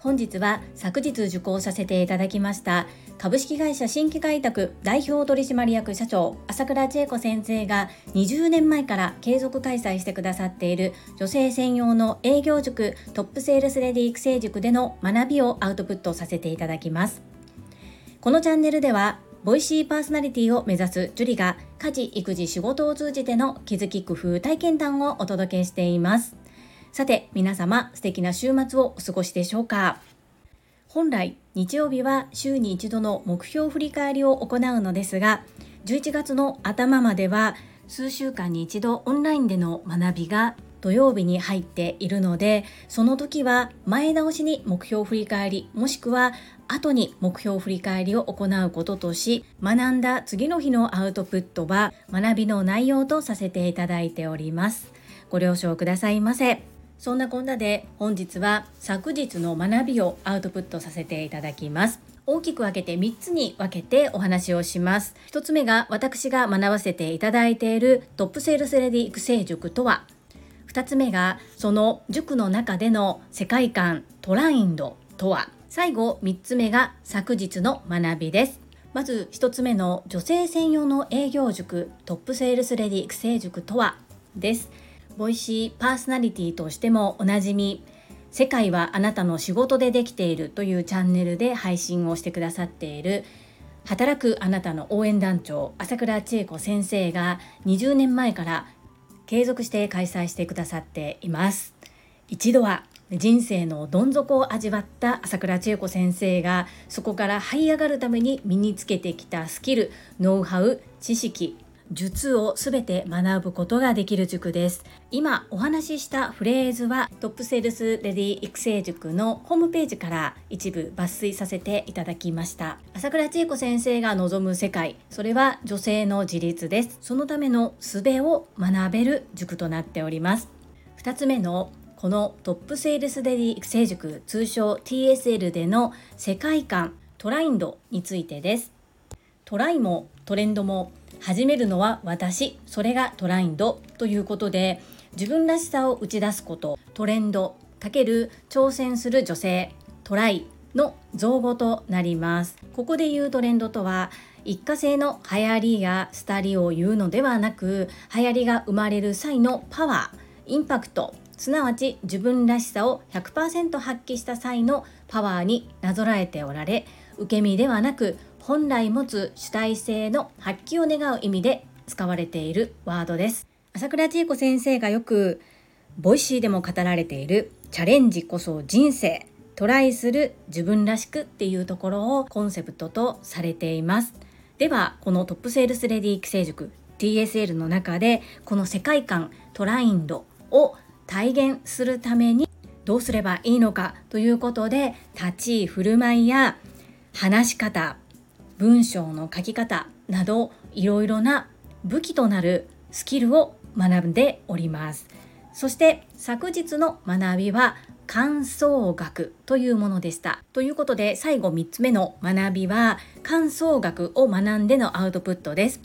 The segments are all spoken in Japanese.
本日は昨日受講させていただきました株式会社新規開拓代表取締役社長朝倉千恵子先生が20年前から継続開催してくださっている女性専用の営業塾トップセールスレディ育成塾での学びをアウトプットさせていただきます。このチャンネルではボイシーパーソナリティを目指すジュリが家事育児仕事を通じての気づき工夫体験談をお届けしています。さて皆様素敵な週末をお過ごしでしょうか？本来日曜日は週に一度の目標振り返りを行うのですが11月の頭までは数週間に一度オンラインでの学びが土曜日に入っているのでその時は前倒しに目標振り返りもしくは後に目標振り返りを行うこととし学んだ次の日のアウトプットは学びの内容とさせていただいております。ご了承くださいませ。そんなこんなで本日は昨日の学びをアウトプットさせていただきます。大きく分けて3つに分けてお話をします。1つ目が私が学ばせていただいているトップセールスレディ育成塾とは。2つ目がその塾の中での世界観トラインドとは。最後3つ目が昨日の学びです。まず1つ目の女性専用の営業塾トップセールスレディ育成塾とはです。ボイシーパーソナリティとしてもおなじみ。世界はあなたの仕事でできているというチャンネルで配信をしてくださっている。働くあなたの応援団長朝倉千恵子先生が20年前から継続して開催してくださっています。一度は人生のどん底を味わった朝倉千恵子先生がそこから這い上がるために身につけてきたスキルノウハウ知識術をすべて学ぶことができる塾です。今お話ししたフレーズはトップセールスレディ育成塾のホームページから一部抜粋させていただきました。朝倉千恵子先生が望む世界それは女性の自立です。そのための術を学べる塾となっております。2つ目のこのトップセールスレディ育成塾通称 TSL での世界観トラインドについてです。トライもトレンドも始めるのは私それがトラインドということで自分らしさを打ち出すことトレンド×挑戦する女性トライの造語となります。ここで言うトレンドとは一過性の流行りや廃りを言うのではなく流行りが生まれる際のパワーインパクトすなわち自分らしさを100%発揮した際のパワーになぞらえておられ受け身ではなく本来持つ主体性の発揮を願う意味で使われているワードです。朝倉千恵子先生がよく Voicy でも語られているチャレンジこそ人生トライする自分らしくっていうところをコンセプトとされています。ではこのトップセールスレディ育成塾 TSL の中でこの世界観トラインドを体現するためにどうすればいいのかということで立ち居振る舞いや話し方文章の書き方などいろいろな武器となるスキルを学んでおります。そして昨日の学びは感想学というものでした。ということで最後3つ目の学びは感想学を学んでのアウトプットです。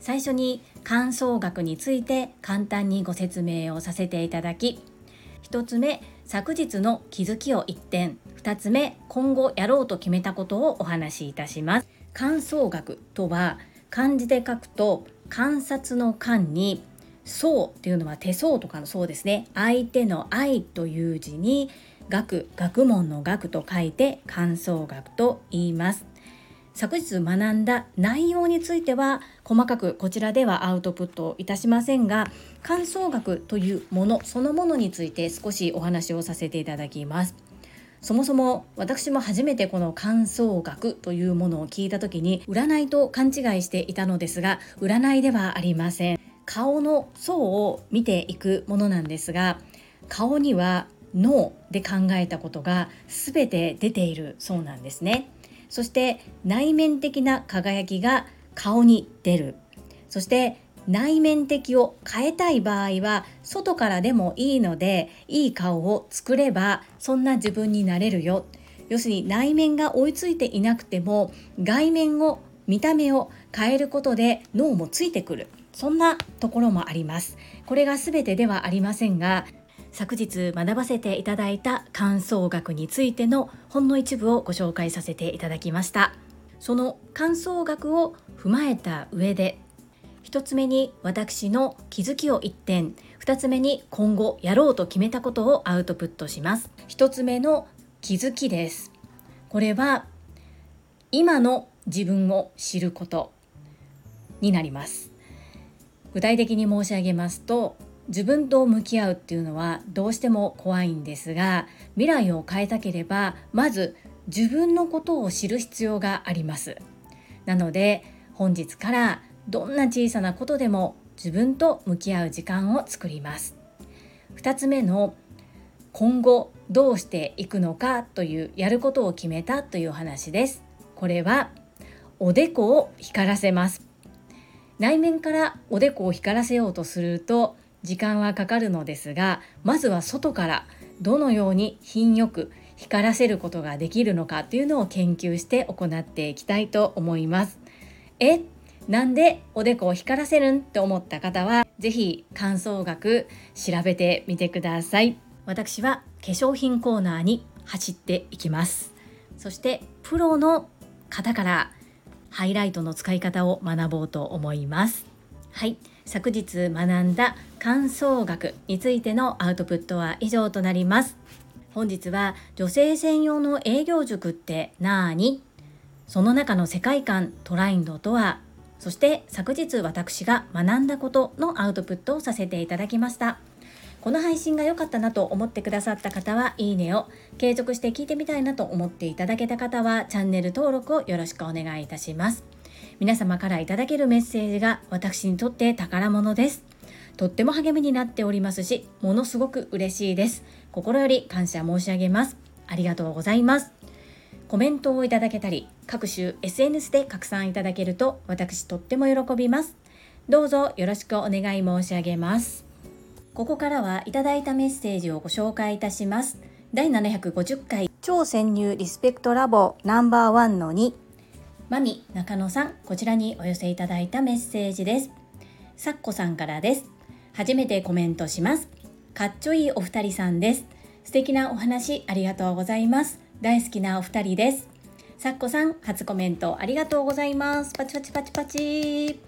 最初に感想学について簡単にご説明をさせていただき1つ目昨日の気づきを1点2つ目今後やろうと決めたことをお話しいたします。観想学とは漢字で書くと観察の観に層っていうのは手相とかの層ですね。相手の愛という字に学学問の学と書いて観想学と言います。昨日学んだ内容については細かくこちらではアウトプットいたしませんが観想学というものそのものについて少しお話をさせていただきます。そもそも私も初めてこの観想学というものを聞いた時に占いと勘違いしていたのですが占いではありません。顔の層を見ていくものなんですが顔には脳で考えたことが全て出ているそうなんですね。そして内面的な輝きが顔に出る。そして内面的を変えたい場合は外からでもいいのでいい顔を作ればそんな自分になれるよ。要するに内面が追いついていなくても外面を見た目を変えることで脳もついてくる。そんなところもあります。これが全てではありませんが昨日学ばせていただいた感想学についてのほんの一部をご紹介させていただきました。その感想学を踏まえた上で1つ目に私の気づきを1点2つ目に今後やろうと決めたことをアウトプットします。1つ目の気づきです。これは今の自分を知ることになります。具体的に申し上げますと自分と向き合うっていうのはどうしても怖いんですが未来を変えたければまず自分のことを知る必要があります。なので本日からどんな小さなことでも自分と向き合う時間を作ります。2つ目の今後どうしていくのかというやることを決めたという話です。これはおでこを光らせます。内面からおでこを光らせようとすると時間はかかるのですがまずは外からどのように品よく光らせることができるのかというのを研究して行っていきたいと思います。えなんでおでこを光らせるん？って思った方は是非感想学調べてみてください。私は化粧品コーナーに走っていきます。そしてプロの方からハイライトの使い方を学ぼうと思います。はい。昨日学んだ感想学についてのアウトプットは以上となります。本日は女性専用の営業塾ってなーに？その中の世界観トラインドとは？そして昨日私が学んだことのアウトプットをさせていただきました。この配信が良かったなと思ってくださった方はいいねを継続して聞いてみたいなと思っていただけた方はチャンネル登録をよろしくお願いいたします。皆様からいただけるメッセージが私にとって宝物です。とっても励みになっておりますしものすごく嬉しいです。心より感謝申し上げます。ありがとうございます。コメントをいただけたり各種 SNS で拡散いただけると私とっても喜びます。どうぞよろしくお願い申し上げます。ここからはいただいたメッセージをご紹介いたします。第750回。超潜入リスペクトラボナンバーワンの2マミ中野さんこちらにお寄せいただいたメッセージです。さっこさんからです。初めてコメントします。かっちょいいお二人さんです。素敵なお話ありがとうございます。大好きなお二人です。さっこさん初コメントありがとうございます。パチパチパチパチ。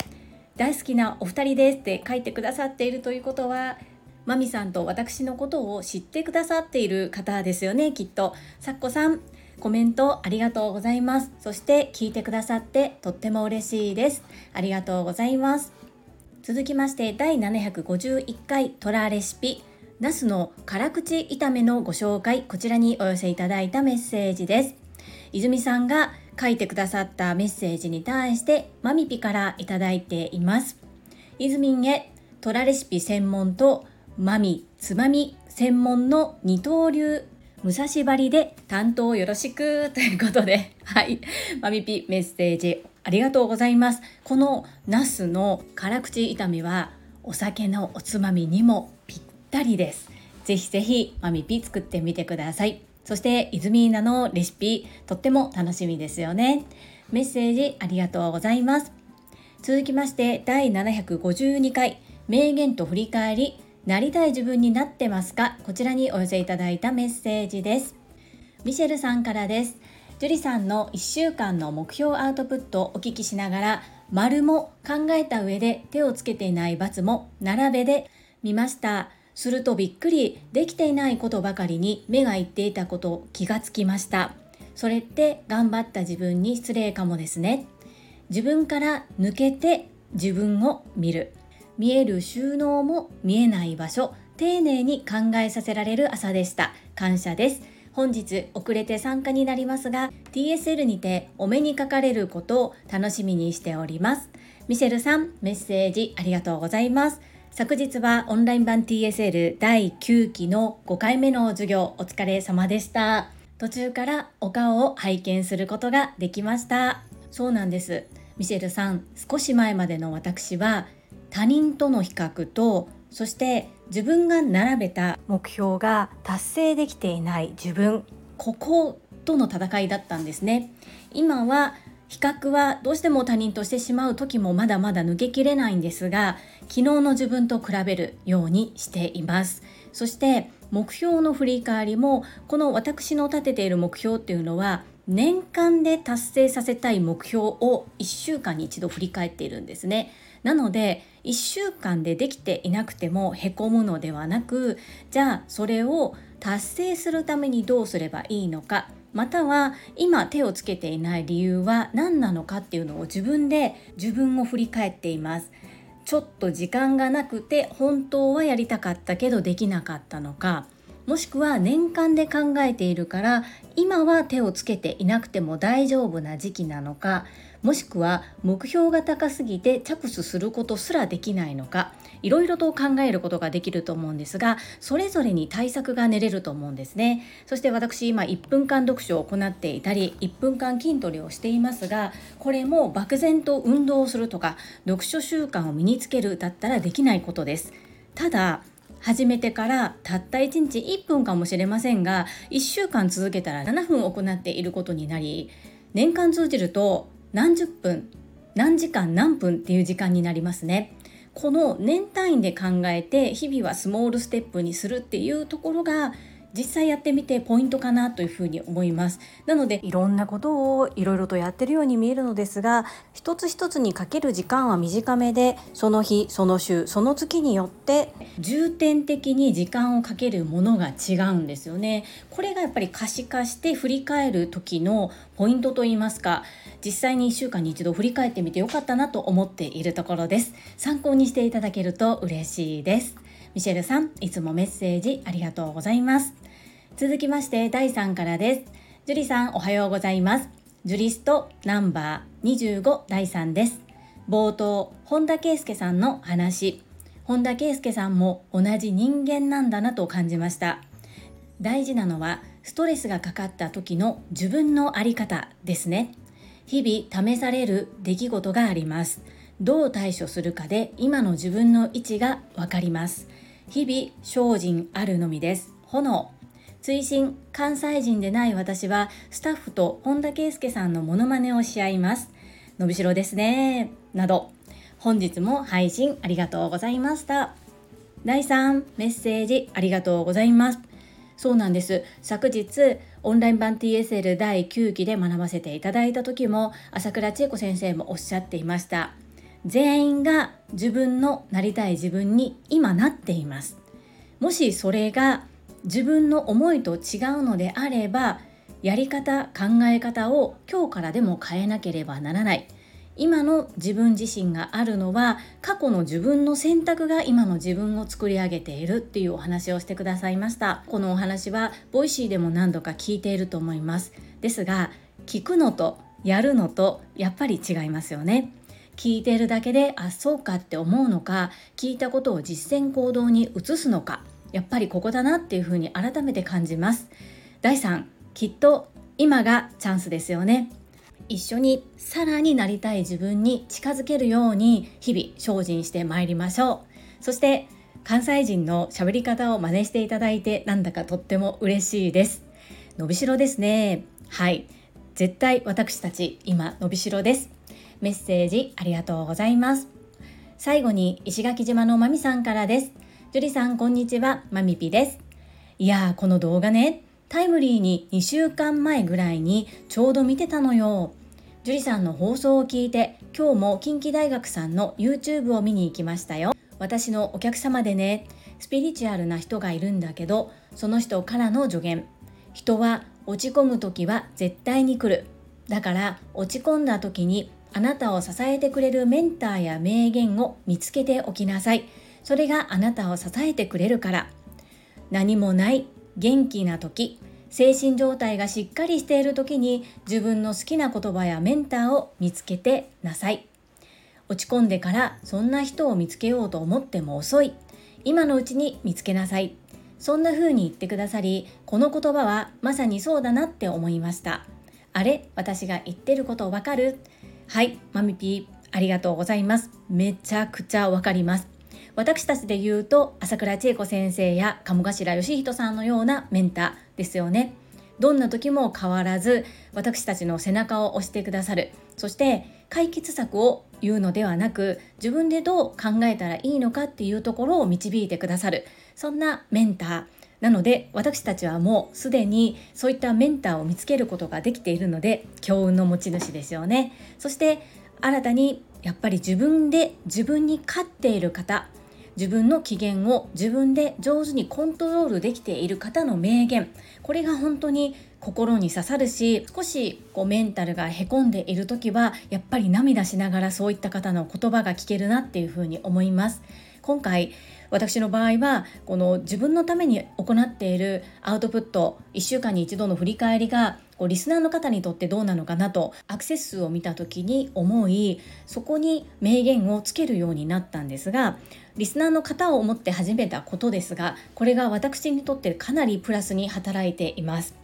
大好きなお二人です。って書いてくださっているということはマミさんと私のことを知ってくださっている方ですよねきっと。さっこさんコメントありがとうございます。そして聞いてくださってとっても嬉しいです。ありがとうございます。続きまして第751回トラレシピ。ナスの辛口炒めのご紹介。こちらにお寄せいただいたメッセージです。泉さんが書いてくださったメッセージに対してマミピからいただいています。泉へトラレシピ専門とマミつまみ専門の二刀流武蔵張りで担当よろしくということで、はい。マミピメッセージありがとうございます。このナスの辛口炒めはお酒のおつまみにもぴったりです。ぜひぜひマミピ作ってみてください。そしてイズミーナのレシピとっても楽しみですよね。メッセージありがとうございます。続きまして第752回名言と振り返りなりたい自分になってますか？こちらにお寄せいただいたメッセージです。ミシェルさんからです。ジュリさんの1週間の目標アウトプットをお聞きしながら丸も考えた上で手をつけていない×も並べで見ました。するとびっくりできていないことばかりに目がいっていたこと気がつきました。それって頑張った自分に失礼かもですね。自分から抜けて自分を見る。見える収納も見えない場所丁寧に考えさせられる朝でした。感謝です。本日遅れて参加になりますが TSL にてお目にかかれることを楽しみにしております。ミシェルさんメッセージありがとうございます。昨日はオンライン版 TSL 第9期の5回目の授業お疲れ様でした。途中からお顔を拝見することができました。そうなんです。ミシェルさん少し前までの私は他人との比較とそして自分が並べた目標が達成できていない自分。こことの戦いだったんですね。今は比較はどうしても他人としてしまう時もまだまだ抜けきれないんですが昨日の自分と比べるようにしています。そして目標の振り返りもこの私の立てている目標っていうのは年間で達成させたい目標を1週間に一度振り返っているんですねなので1週間でできていなくてもへこむのではなくじゃあそれを達成するためにどうすればいいのかまたは今手をつけていない理由は何なのかっていうのを自分で自分を振り返っています。ちょっと時間がなくて本当はやりたかったけどできなかったのかもしくは年間で考えているから今は手をつけていなくても大丈夫な時期なのかもしくは目標が高すぎて着手することすらできないのかいろいろと考えることができると思うんですがそれぞれに対策が練れると思うんですね。そして私今1分間読書を行っていたり1分間筋トレをしていますがこれも漠然と運動をするとか読書習慣を身につけるだったらできないことです。ただ始めてからたった1日1分かもしれませんが1週間続けたら7分行っていることになり年間通じると何十分何時間何分っていう時間になりますね。この年単位で考えて日々はスモールステップにするっていうところが実際やってみてポイントかなというふうに思います。なのでいろんなことをいろいろとやってるように見えるのですが一つ一つにかける時間は短めでその日その週その月によって重点的に時間をかけるものが違うんですよね。これがやっぱり可視化して振り返る時のポイントといいますか実際に1週間に一度振り返ってみてよかったなと思っているところです。参考にしていただけると嬉しいですミシェルさんいつもメッセージありがとうございます。続きまして第3からです。ジュリさんおはようございます。ジュリストナンバー25第3です。冒頭本田圭佑さんの話。本田圭佑さんも同じ人間なんだなと感じました。大事なのはストレスがかかった時の自分の在り方ですね。日々試される出来事があります。どう対処するかで今の自分の位置がわかります。日々精進あるのみです。炎。追伸関西人でない私はスタッフと本田圭佑さんのモノマネをし合います。伸びしろですね。など。本日も配信ありがとうございました。第3メッセージ。ありがとうございます。そうなんです。昨日オンライン版 TSL 第9期で学ばせていただいた時も朝倉千恵子先生もおっしゃっていました。全員が自分のなりたい自分に今なっています。もしそれが自分の思いと違うのであればやり方考え方を今日からでも変えなければならない。今の自分自身があるのは過去の自分の選択が今の自分を作り上げているっていうお話をしてくださいました。このお話は Voicy でも何度か聞いていると思います。ですが聞くのとやるのとやっぱり違いますよね。聞いてるだけであそうかって思うのか聞いたことを実践行動に移すのかやっぱりここだなっていうふうに改めて感じます。第3きっと今がチャンスですよね。一緒にさらになりたい自分に近づけるように日々精進してまいりましょう。そして関西人の喋り方を真似していただいてなんだかとっても嬉しいです。伸びしろですね。はい。絶対私たち今伸びしろです。メッセージありがとうございます。最後に石垣島のまみさんからです。ジュリさんこんにちは。まみぴです。いやーこの動画ね。タイムリーに2週間前ぐらいにちょうど見てたのよ。樹里さんの放送を聞いて今日も近畿大学さんの YouTube を見に行きましたよ。私のお客様でねスピリチュアルな人がいるんだけどその人からの助言。人は落ち込む時は絶対に来る。だから落ち込んだ時にあなたを支えてくれるメンターや名言を見つけておきなさい。それがあなたを支えてくれるから。何もない元気な時精神状態がしっかりしている時に自分の好きな言葉やメンターを見つけてなさい。落ち込んでからそんな人を見つけようと思っても遅い。今のうちに見つけなさい。そんな風に言ってくださりこの言葉はまさにそうだなって思いました。あれ私が言ってることわかる？はいマミピーありがとうございます。めちゃくちゃわかります。私たちで言うと朝倉千恵子先生や鴨頭義人さんのようなメンターですよね。どんな時も変わらず私たちの背中を押してくださる。そして解決策を言うのではなく自分でどう考えたらいいのかっていうところを導いてくださる。そんなメンター。なので私たちはもうすでにそういったメンターを見つけることができているので強運の持ち主ですよね。そして新たにやっぱり自分で自分に勝っている方自分の機嫌を自分で上手にコントロールできている方の名言これが本当に心に刺さるし少しこうメンタルがへこんでいる時はやっぱり涙しながらそういった方の言葉が聞けるなっていうふうに思います。今回私の場合はこの自分のために行っているアウトプット1週間に1度の振り返りがこうリスナーの方にとってどうなのかなとアクセス数を見た時に思いそこに名言をつけるようになったんですがリスナーの方を思って始めたことですがこれが私にとってかなりプラスに働いています。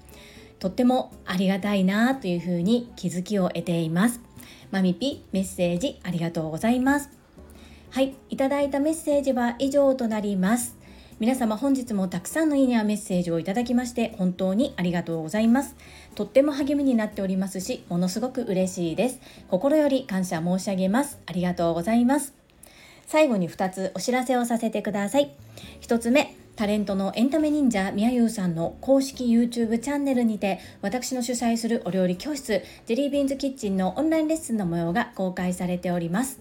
とってもありがたいなというふうに気づきを得ています。マミピメッセージありがとうございます。はい、いただいたメッセージは以上となります。皆様本日もたくさんのいいねやメッセージをいただきまして本当にありがとうございます。とっても励みになっておりますし、ものすごく嬉しいです。心より感謝申し上げます。ありがとうございます。最後に2つお知らせをさせてください。1つ目、タレントのエンタメ忍者みやゆうさんの公式 YouTube チャンネルにて私の主催するお料理教室ジェリービーンズキッチンのオンラインレッスンの模様が公開されております。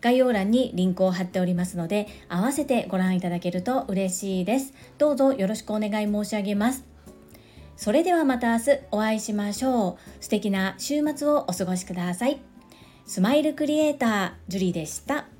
概要欄にリンクを貼っておりますので合わせてご覧いただけると嬉しいです。どうぞよろしくお願い申し上げます。それではまた明日お会いしましょう。素敵な週末をお過ごしください。スマイルクリエイタージュリーでした。